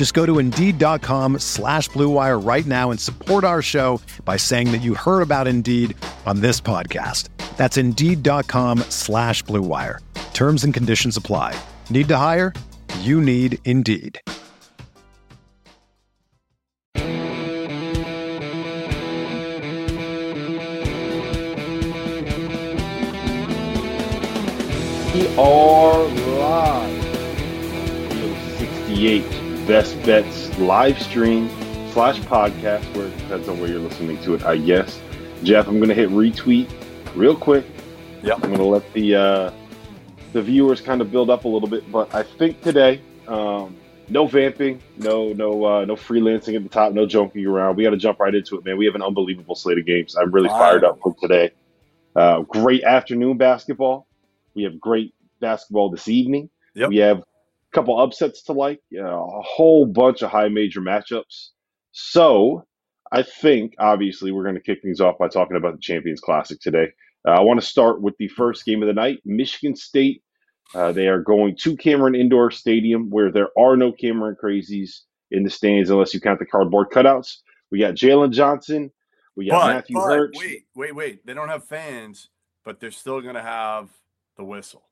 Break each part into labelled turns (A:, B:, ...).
A: Just go to Indeed.com slash BlueWire right now and support our show by saying that you heard about Indeed on this podcast. That's Indeed.com slash BlueWire. Terms and conditions apply. Need to hire? You need Indeed.
B: We are live. 68 Best Bets live stream slash podcast, where it depends on where you're listening to it, I guess. Jeff, I'm going to hit retweet real quick.
C: Yeah,
B: I'm going to let the uh, the viewers kind of build up a little bit, but I think today, um, no vamping, no no uh, no freelancing at the top, no joking around. We got to jump right into it, man. We have an unbelievable slate of games. I'm really fired up for today. Uh, great afternoon basketball. We have great basketball this evening.
C: Yep.
B: We have a couple upsets to like, you know, a whole bunch of high major matchups. So I think obviously we're going to kick things off by talking about the Champions Classic today. Uh, I want to start with the first game of the night, Michigan State. Uh, they are going to Cameron Indoor Stadium, where there are no Cameron crazies in the stands unless you count the cardboard cutouts. We got Jalen Johnson. We got
C: But,
B: Matthew
C: but
B: Hurts.
C: wait, wait, wait. They don't have fans, but they're still going to have the whistle.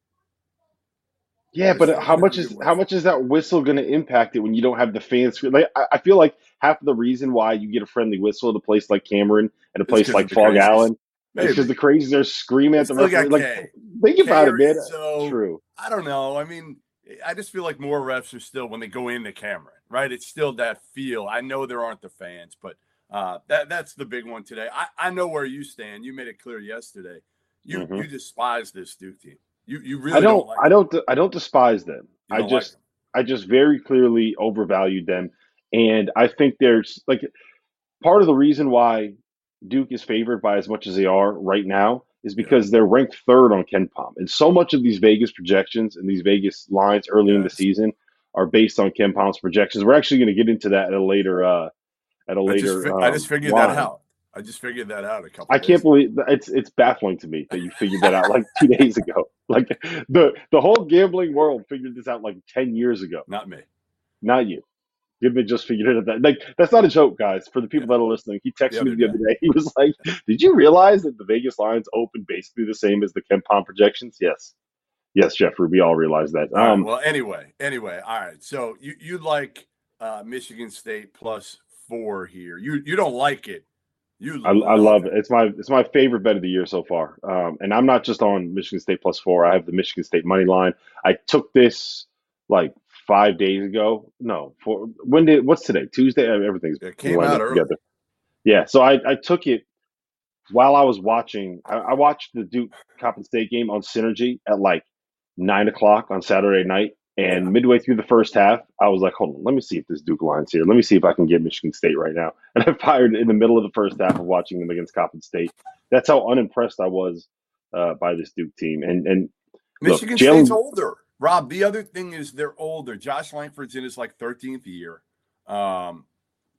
B: Yeah,
C: It's
B: but how much is how much is that whistle going to impact it when you don't have the fans? Like, I, I feel like half of the reason why you get a friendly whistle at a place like Cameron and a
C: It's
B: place like
C: Phog.
B: Allen is because the crazies are screaming at the referee. Like,
C: K.
B: think about it, man.
C: So
B: True.
C: I don't know. I mean, I just feel like more refs are still when they go into Cameron, right? It's still that feel. I know there aren't the fans, but uh, that that's the big one today. I, I know where you stand. You made it clear yesterday. You
B: Mhm.
C: you despise this Duke team. You you really
B: I don't.
C: like
B: I don't. I don't despise them. I
C: don't like
B: just. I just very clearly overvalued them, and I think there's like part of the reason why Duke is favored by as much as they are right now is because they're ranked third on KenPom, and so much of these Vegas projections and these Vegas lines early in the season are based on KenPom's projections. We're actually going to get into that at a later. Uh, at a later.
C: just, fi- I just
B: um,
C: figured
B: line.
C: that out. I just figured that out a couple.
B: I can't believe it's it's baffling to me that you figured that out like two days ago. Like the the whole gambling world figured this out like ten years ago.
C: Not me.
B: Not you. Goodman just figured it out. Like that's not a joke, guys. For the people that are listening, he texted
C: The
B: me the other day. He was like, "Did you realize that the Vegas lines open basically the same as the KenPom projections?" Yes, yes, Jeffrey. We all realize that.
C: All right,
B: Um,
C: well, anyway, anyway, all right. So you you like uh, Michigan State plus four here. You you don't like it. You
B: I, I love it. It's my it's my favorite bet of the year so far. Um, and I'm not just on Michigan State plus four. I have the Michigan State money line. I took this like five days ago. No, for when did what's today? Tuesday. Everything's
C: It came out early.
B: together. Yeah, so I, I took it while I was watching. I, I watched the Duke Coppin State game on Synergy at like nine o'clock on Saturday night. And midway through the first half, I was like, hold on, let me see if this Duke line's here. Let me see if I can get Michigan State right now. And I fired in the middle of the first half of watching them against Coppin State. That's how unimpressed I was uh, by this Duke team. And and Look,
C: Michigan
B: Jalen-
C: State's older. Rob, the other thing is they're older. Josh Langford's in his like 13th year. Um,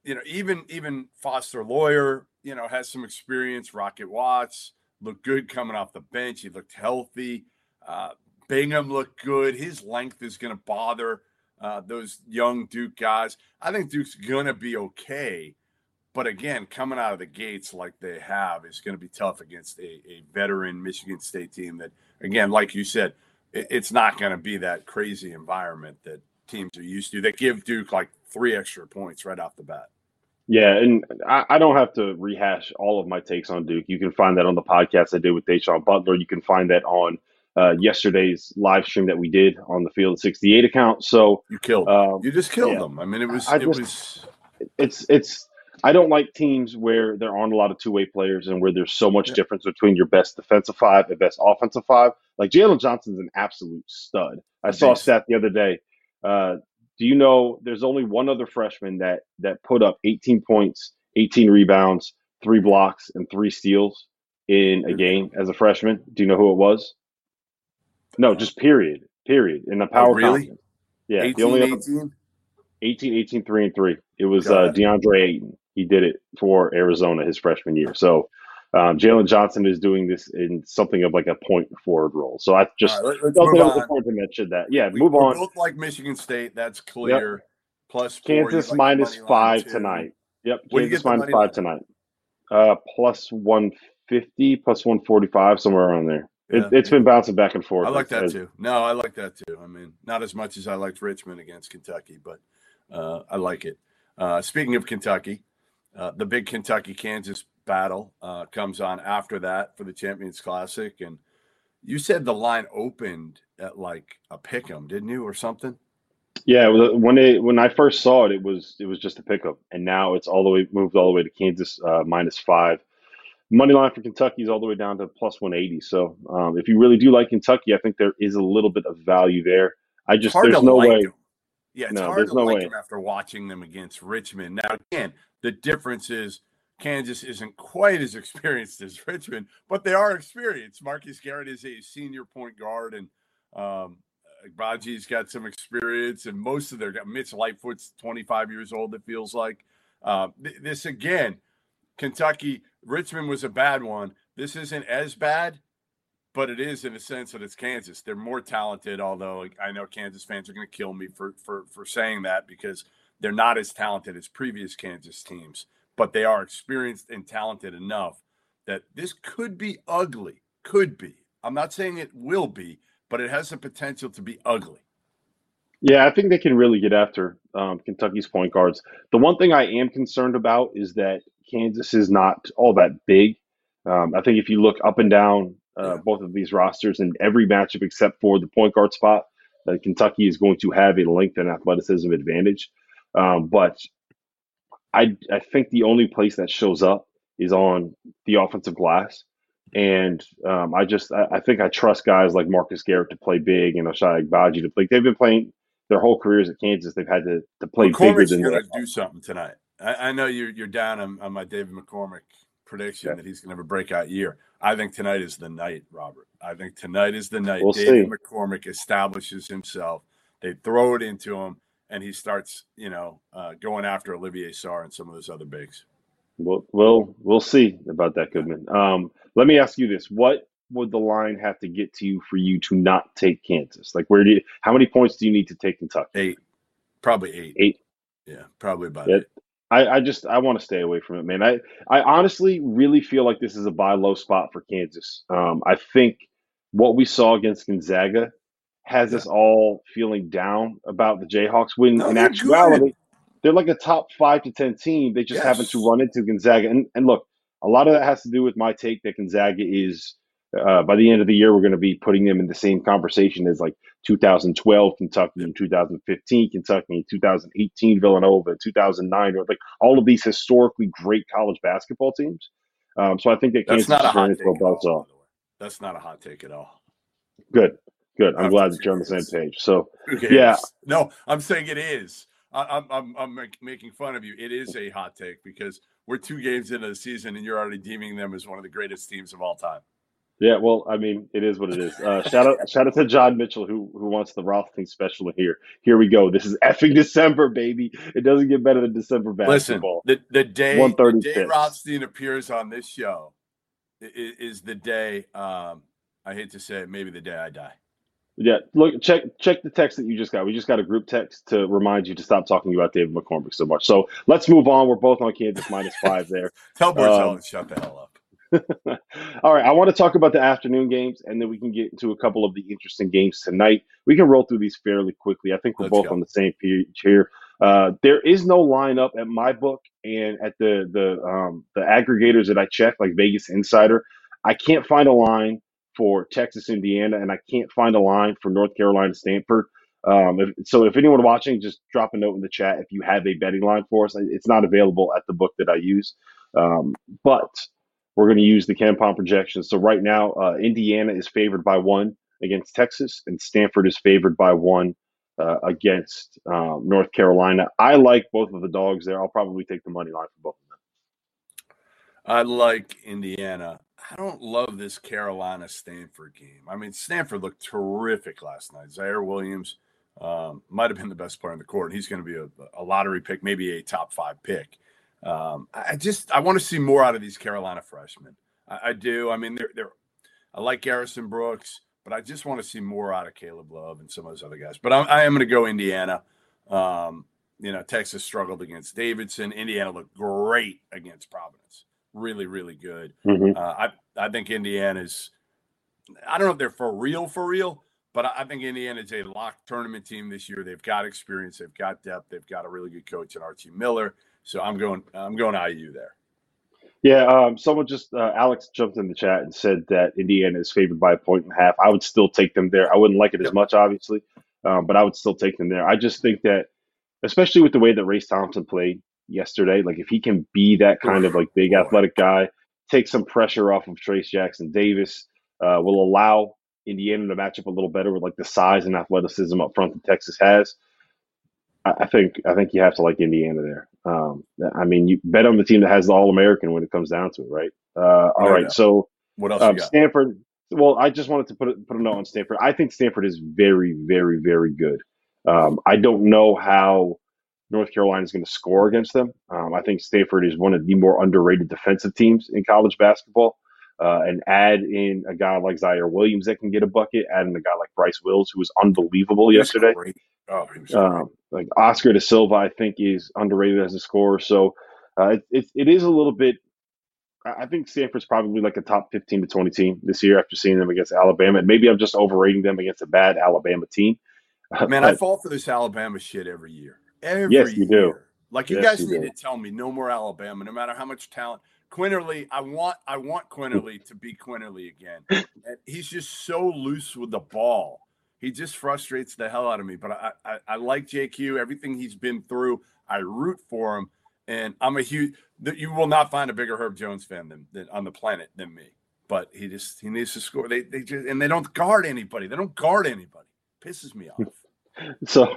C: you know, even even Foster Loyer, you know, has some experience. Rocket Watts looked good coming off the bench. He looked healthy. Uh, Bingham looked good. His length is going to bother uh, those young Duke guys. I think Duke's going to be okay. But again, coming out of the gates like they have is going to be tough against a, a veteran Michigan State team that, again, like you said, it, it's not going to be that crazy environment that teams are used to that give Duke like three extra points right off the bat.
B: Yeah, and I, I don't have to rehash all of my takes on Duke. You can find that on the podcast I did with Deshaun Butler. You can find that on uh, yesterday's live stream that we did on the Field 68 account. So
C: you killed. Um, you just killed yeah. them. I mean, it was. I it just, was.
B: It's it's. I don't like teams where there aren't a lot of two way players and where there's so much yeah. difference between your best defensive five and best offensive five. Like Jalen Johnson's an absolute stud. I saw a stat the other day. Uh, do you know there's only one other freshman that that put up 18 points, 18 rebounds, three blocks, and three steals in a game as a freshman? Do you know who it was? No, just period, period. In the oh, power oh, really? Conference. Yeah, 18, the only 18? 18, 18, 3 and 3. It was uh, DeAndre Ayton. He did it for Arizona his freshman year. So um, Jalen Johnson is doing this in something of like a point forward role. So I just right, let, was important to mention that. Yeah, we, move on.
C: Both like Michigan State. That's clear. Yep. Plus
B: Kansas minus five tonight. Yep, what Kansas minus five tonight. Uh, plus one fifty, plus one forty five, somewhere around there. Yeah. It, has been bouncing back and forth.
C: I like that too. No, I like that too. I mean, not as much as I liked Richmond against Kentucky, but uh, I like it. Uh, speaking of Kentucky, uh, the big Kentucky Kansas battle uh, comes on after that for the Champions Classic. And you said the line opened at like a pick 'em, didn't you, or something?
B: Yeah, when it when I first saw it, it was it was just a pickup, and now it's all the way moved all the way to Kansas uh, minus five. Money line for Kentucky is all the way down to plus one eighty. So um, if you really do like Kentucky, I think there is a little bit of value there. I just there's no like way. Them.
C: Yeah, it's no, hard to no like way. them after watching them against Richmond. Now again, the difference is Kansas isn't quite as experienced as Richmond, but they are experienced. Marcus Garrett is a senior point guard, and um, Baji's got some experience, and most of their Mitch Lightfoot's 25 years old. It feels like uh, this again. Kentucky, Richmond was a bad one. This isn't as bad, but it is in a sense that it's Kansas. They're more talented, although I know Kansas fans are going to kill me for for for saying that because they're not as talented as previous Kansas teams but they are experienced and talented enough that this could be ugly. Could be. I'm not saying it will be, but it has the potential to be ugly.
B: Yeah, I think they can really get after um, Kentucky's point guards. The one thing I am concerned about is that Kansas is not all that big. Um, I think if you look up and down uh, both of these rosters in every matchup except for the point guard spot, that Kentucky is going to have a length and athleticism advantage. Um, but I I think the only place that shows up is on the offensive glass. And um, I just I, I, think I trust guys like Marcus Garrett to play big and Ochai Agbaji to play. They've been playing their whole careers at Kansas. They've had to, to play bigger
C: than to do something tonight. I, I, know you're you're down on, on my David McCormick prediction that he's going to have a breakout year. I think tonight is the night, Robert. I think tonight is the night. We'll David see. McCormick establishes himself. They throw it into him and he starts, you know, uh, going after Olivier Sarr and some of those other bigs.
B: Well, we'll we'll see about that, Goodman. Um, let me ask you this: What would the line have to get to you for you to not take Kansas? Like, where do you? How many points do you need to take Kentucky?
C: Eight, probably eight.
B: Eight.
C: Yeah, probably about it.
B: I, I just I want to stay away from it, man. I I honestly really feel like this is a buy low spot for Kansas. Um, I think what we saw against Gonzaga has yeah. us all feeling down about the Jayhawks when no, in actuality good. they're like a top five to ten team. They just yes. happen to run into Gonzaga. And, and look, a lot of that has to do with my take that Gonzaga is uh, by the end of the year we're going to be putting them in the same conversation as like 2012 Kentucky and 2015 Kentucky and 2018 Villanova, 2009, or like all of these historically great college basketball teams. Um, so I think that
C: Kansas That's not a hot take all, That's not a hot take at all.
B: Good. Good. I'm glad that you're on the same page. So, yeah.
C: No, I'm saying it is. I, I'm, I'm, I'm making fun of you. It is a hot take because we're two games into the season and you're already deeming them as one of the greatest teams of all time.
B: Yeah, well, I mean, it is what it is. Uh, shout out, shout out to John Mitchell who who wants the Rothstein special here. Here we go. This is effing December, baby. It doesn't get better than December basketball.
C: Listen, the, the day the day Rothstein appears on this show is, is the day. Um, I hate to say it, maybe the day I die.
B: Yeah, look, check check the text that you just got. We just got a group text to remind you to stop talking about David McCormick so much. So let's move on. We're both on Kansas minus five there.
C: Tell Barzell um, to shut the hell
B: up. All right, I want to talk about the afternoon games, and then we can get into a couple of the interesting games tonight. We can roll through these fairly quickly. I think we're let's both go. on the same page here. Uh, there is no lineup at my book and at the the um, the aggregators that I check, like Vegas Insider. I can't find a line for Texas, Indiana, and I can't find a line for North Carolina, Stanford. Um, if, so if anyone watching, just drop a note in the chat if you have a betting line for us. It's not available at the book that I use, um, but we're going to use the KenPom projections. So right now, uh, Indiana is favored by one against Texas, and Stanford is favored by one uh, against um, North Carolina. I like both of the dogs there. I'll probably take the money line for both of them.
C: I like Indiana. I don't love this Carolina Stanford game. I mean, Stanford looked terrific last night. Ziaire Williams um, might have been the best player in the court. He's going to be a, a, lottery pick, maybe a top five pick. Um, I just I want to see more out of these Carolina freshmen. I, I do. I mean, they're they're. I like Garrison Brooks but I just want to see more out of Caleb Love and some of those other guys. But I'm, I am going to go Indiana. Um, you know, Texas struggled against Davidson. Indiana looked great against Providence. Really, really good. Mm-hmm. Uh, I I think Indiana's. I don't know if they're for real, for real, but I, I think Indiana's a locked tournament team this year. They've got experience, they've got depth, they've got a really good coach in Archie Miller. So I'm going. I'm going IU there.
B: Yeah, um, someone just uh, Alex jumped in the chat and said that Indiana is favored by a point and a half. I would still take them there. I wouldn't like it as much, obviously, um, but I would still take them there. I just think that, especially with the way that Race Thompson played yesterday, like if he can be that kind of like big athletic guy, take some pressure off of Trayce Jackson Davis, uh, will allow Indiana to match up a little better with like the size and athleticism up front that Texas has. I think I think you have to like Indiana there. Um, I mean, you bet on the team that has the All American when it comes down to it, right? Uh, all right, so
C: what else? Um,
B: Stanford. Well, I just wanted to put a, put a note on Stanford. I think Stanford is very, very, very good. Um, I don't know how North Carolina is going to score against them. Um, I think Stanford is one of the more underrated defensive teams in college basketball. Uh, and add in a guy like Ziaire Williams that can get a bucket, add in a guy like Bryce Wills, who was unbelievable yesterday. Oh, um, like Oscar da Silva, I think is underrated as a scorer. So uh, it, it, it is a little bit. I think Stanford's probably like a top fifteen to twenty team this year after seeing them against Alabama. And maybe I'm just overrating them against a bad Alabama team.
C: Man, I fall for this Alabama shit every year. Every
B: yes, you
C: year.
B: do.
C: Like you yes, guys you need do. to tell me no more Alabama, no matter how much talent. Quinerly, I want I want Quinerly to be Quinerly again. And he's just so loose with the ball. He just frustrates the hell out of me. But I, I, I like JQ. Everything he's been through, I root for him. And I'm a huge. You will not find a bigger Herb Jones fan than, than on the planet than me. But he just he needs to score. They they just and they don't guard anybody. They don't guard anybody. Pisses me off.
B: So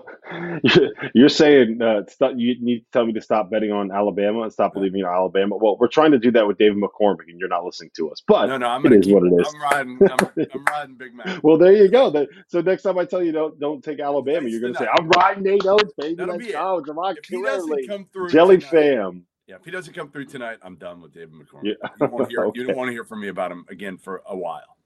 B: you're saying uh, stop, you need to tell me to stop betting on Alabama and stop believing in Alabama. Well, we're trying to do that with David McCormick, and you're not listening to us. But no, no, I'm it is keep, what it is.
C: I'm riding. I'm, I'm riding Big Mac.
B: well, there you go. So next time I tell you don't don't take Alabama, you're going to say I'm riding Nate Oats, baby. That'll Let's go, Javon
C: If he doesn't come through,
B: Jelly
C: tonight,
B: fam.
C: Yeah, if he doesn't come through tonight, I'm done with David McCormick. Yeah. You, hear, okay. don't want to hear from me about him again for a while.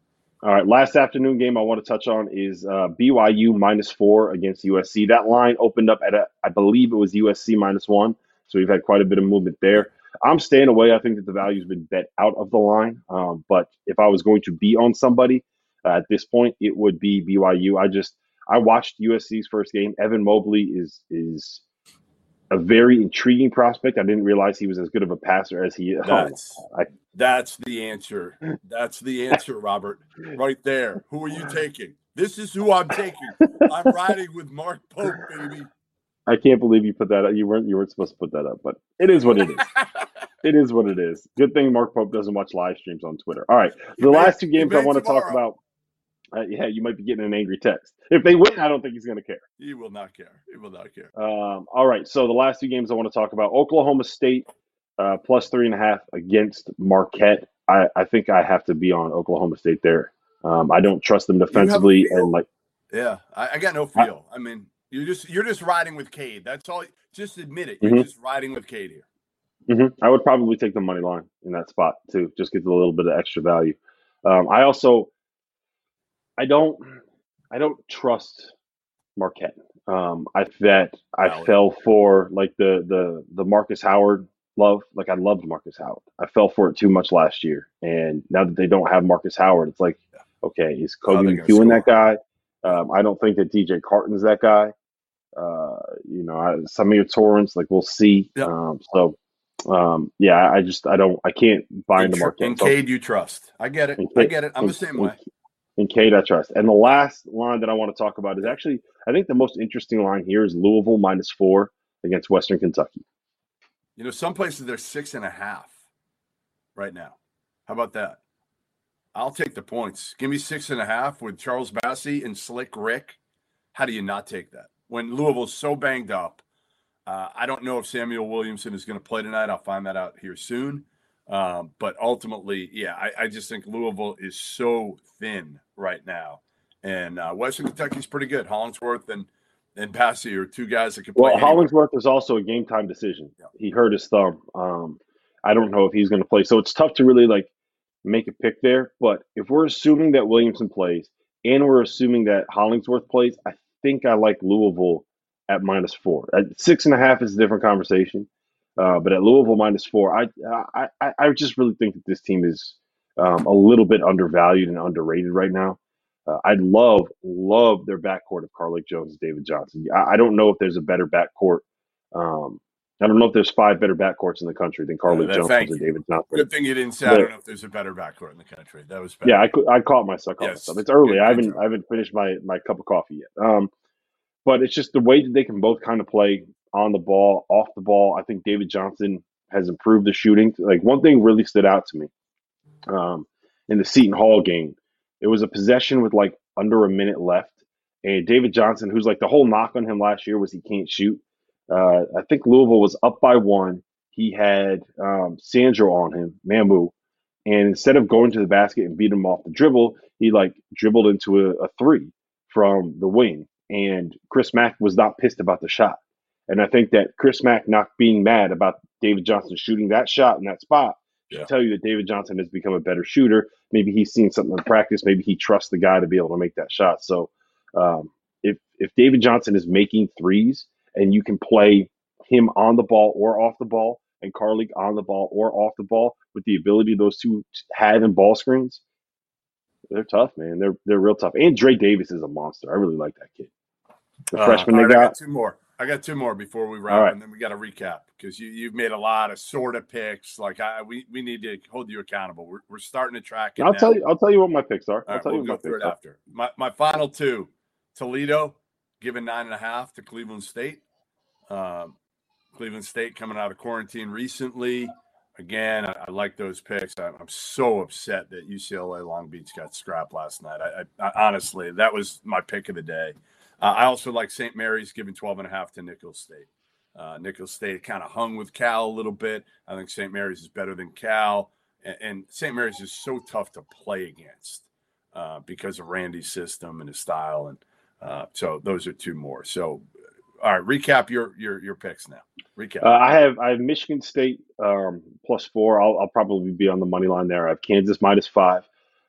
B: All right, last afternoon game I want to touch on is uh, BYU minus four against USC. That line opened up at a, I believe it was USC minus one, so we've had quite a bit of movement there. I'm staying away. I think that the value's been bet out of the line. Um, but if I was going to be on somebody uh, at this point, it would be BYU. I just I watched USC's first game. Evan Mobley is is a very intriguing prospect. I didn't realize he was as good of a passer as he.
C: That's, oh, I, that's the answer. That's the answer, Robert. Right there. Who are you taking? This is who I'm taking. I'm riding with Mark Pope, baby.
B: I can't believe you put that up. You weren't you weren't supposed to put that up, but it is what it is. it is what it is. Good thing Mark Pope doesn't watch live streams on Twitter. All right, the last two games I want to talk about uh, yeah, you might be getting an angry text. If they win, I don't think he's going to care.
C: He will not care. He will not care.
B: Um, all right. So the last two games I want to talk about Oklahoma State uh, plus three and a half against Marquette. I, I think I have to be on Oklahoma State there. Um, I don't trust them defensively and like.
C: Yeah, I, I got no feel. I, I, mean, you're just you're just riding with Cade. That's all. Just admit it. You're mm-hmm. just riding with Cade here.
B: Mm-hmm. I would probably take the money line in that spot too. Just get a little bit of extra value. Um, I also I don't I don't trust Marquette. Um, I that I fell for like the the the Marcus Howard love. Like I loved Marcus Howard. I fell for it too much last year, and now that they don't have Marcus Howard, it's like, okay, is Kobe doing that guy? Um, I don't think that DJ Carton's that guy. Uh, you know, I, Symir Torrence, like we'll see.
C: Yep.
B: Um, so, um, yeah, I just I don't I can't buy into Marquette.
C: In
B: So-
C: Cade, you trust. I get it. I get it. I'm the same way.
B: In Cade, I trust. And the last line that I want to talk about is actually, I think the most interesting line here is Louisville minus four against Western Kentucky.
C: You know, some places they're six and a half right now. How about that? I'll take the points. Give me six and a half with Charles Bassey and Slick Rick. How do you not take that? When Louisville's so banged up, uh, I don't know if Samuell Williamson is going to play tonight. I'll find that out here soon. Um, but ultimately, yeah, I, I just think Louisville is so thin right now. And uh, Western Kentucky's pretty good. Hollingsworth and and Bassey are two guys that can play.
B: Well,
C: anywhere.
B: Hollingsworth is also a game time decision.
C: Yeah.
B: He hurt his thumb. Um, I don't know if he's going to play. So it's tough to really like make a pick there. But if we're assuming that Williamson plays and we're assuming that Hollingsworth plays, I think I like Louisville at minus four. At six and a half is a different conversation. Uh, but at Louisville minus four, I I I just really think that this team is um, a little bit undervalued and underrated right now. Uh, I love love their backcourt of Carlik Jones and David Johnson. I, I don't know if there's a better backcourt. Um, I don't know if there's five better backcourts in the country than Carlik
C: Uh,
B: Jones and. David Johnson.
C: Good thing you didn't say. I don't know if there's a better backcourt in the country. That was better.
B: Yeah, I, I caught myself. Caught
C: Yes.
B: myself. It's early. I haven't. I haven't finished my my cup of coffee yet. Um, but it's just the way that they can both kind of play on the ball, off the ball. I think David Johnson has improved the shooting. Like one thing really stood out to me um, in the Seton Hall game. It was a possession with like under a minute left, and David Johnson, who's like the whole knock on him last year was he can't shoot. Uh, I think Louisville was up by one. He had um, Sandro on him, Mamu, and instead of going to the basket and beat him off the dribble, he like dribbled into a, a three from the wing. And Chris Mack was not pissed about the shot. And I think that Chris Mack not being mad about David Johnson shooting that shot in that spot
C: Yeah.
B: tell you that David Johnson has become a better shooter. Maybe he's seen something in practice. Maybe he trusts the guy to be able to make that shot. So um, if if David Johnson is making threes and you can play him on the ball or off the ball, and Carly on the ball or off the ball with the ability those two have in ball screens, they're tough, man. They're they're real tough. And Dre Davis is a monster. I really like that kid. The
C: Uh,
B: freshman they
C: right, I
B: got.
C: got two more. I got two more before we wrap,
B: right.
C: and then we got to recap because you you've made a lot of sort of picks. Like I, we we need to hold you accountable. We're, we're starting to track it.
B: I'll
C: now.
B: tell you. I'll tell you what my picks are.
C: All
B: I'll
C: right,
B: tell
C: we'll
B: you what my picks are.
C: after. My my final two: Toledo giving nine and a half to Cleveland State. Um, Cleveland State coming out of quarantine recently. Again, I, I like those picks. I'm, I'm so upset that UCLA Long Beach got scrapped last night. I, I, I honestly, that was my pick of the day. Uh, I also like St. Mary's giving 12 and a half to Nicholls State. Uh, Nicholls State kind of hung with Cal a little bit. I think St. Mary's is better than Cal, and, and St. Mary's is so tough to play against uh, because of Randy's system and his style, and uh, so those are two more. So, all right, recap your your your picks now. Recap.
B: Uh, I have I have Michigan State um, plus four. I'll, I'll probably be on the money line there. I have Kansas minus five.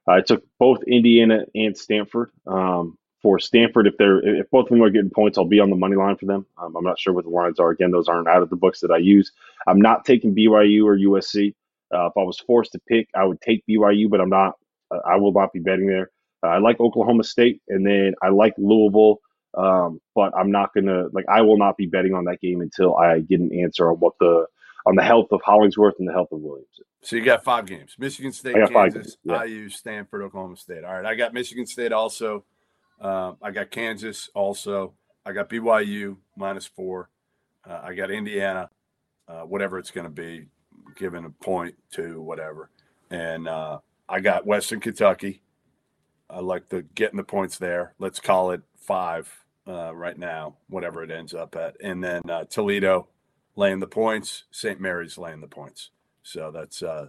B: I took both Indiana and Stanford. Um, for Stanford, if they're if both of them are getting points, I'll be on the money line for them. Um, I'm not sure what the lines are. Again, those aren't out of the books that I use. I'm not taking BYU or USC. Uh, if I was forced to pick, I would take BYU, but I'm not. Uh, I will not be betting there. Uh, I like Oklahoma State, and then I like Louisville. Um, but I'm not gonna like I will not be betting on that game until I get an answer on what the on the health of Hollingsworth and the health of Williams.
C: So you got five games: Michigan State,
B: I got five
C: Kansas,
B: yeah.
C: IU, Stanford, Oklahoma State. All right, I got Michigan State also. Um, I got Kansas also. I got BYU minus four. Uh, I got Indiana, uh, whatever it's going to be, given a point to whatever, and uh, I got Western Kentucky. I like the getting the points there. Let's call it five uh, right now, whatever it ends up at, and then uh, Toledo laying the points. St. Mary's laying the points. So that's uh,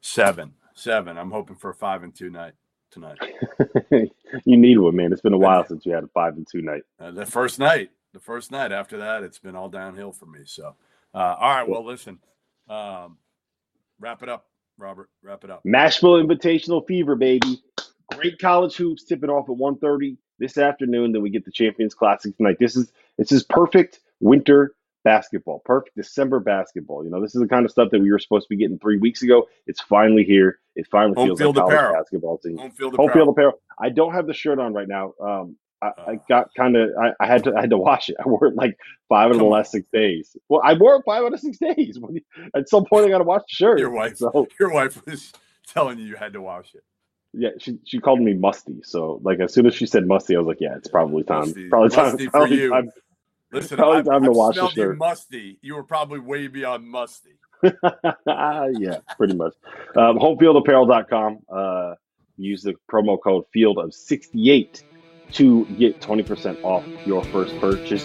C: seven. Seven. I'm hoping for a five and two night tonight.
B: you need one, man. It's been a while since you had a five and two night.
C: Uh, the first night. The first night. After that, it's been all downhill for me. So, uh, all right. Well, listen. Um, wrap it up, Robert. Wrap it up.
B: Nashville Invitational Fever, baby. Great college hoops tipping off at 1.30 this afternoon. Then we get the Champions Classic tonight. This is this is perfect winter basketball, perfect December basketball. You know, this is the kind of stuff that we were supposed to be getting three weeks ago. It's finally here. It finally
C: Home
B: feels
C: field
B: like college
C: apparel.
B: basketball team.
C: Home field
B: Home
C: apparel.
B: field apparel. I don't have the shirt on right now. Um, I, I got kind of I, I, had to I had to wash it. I wore it like five of the last six days. Well, I wore it five out of six days. At some point, I got to wash the shirt.
C: Your wife, so your wife was telling you you had to wash it.
B: Yeah, she she called me musty. So like as soon as she said musty, I was like, yeah, it's probably time. Musty, probably time. Musty probably
C: for you.
B: Time,
C: Listen, probably time to I've the shirt. You musty. You were probably way beyond musty.
B: yeah, pretty much. Um, homefieldapparel.com. Uh, use the promo code field of 68 to get 20% off your first purchase.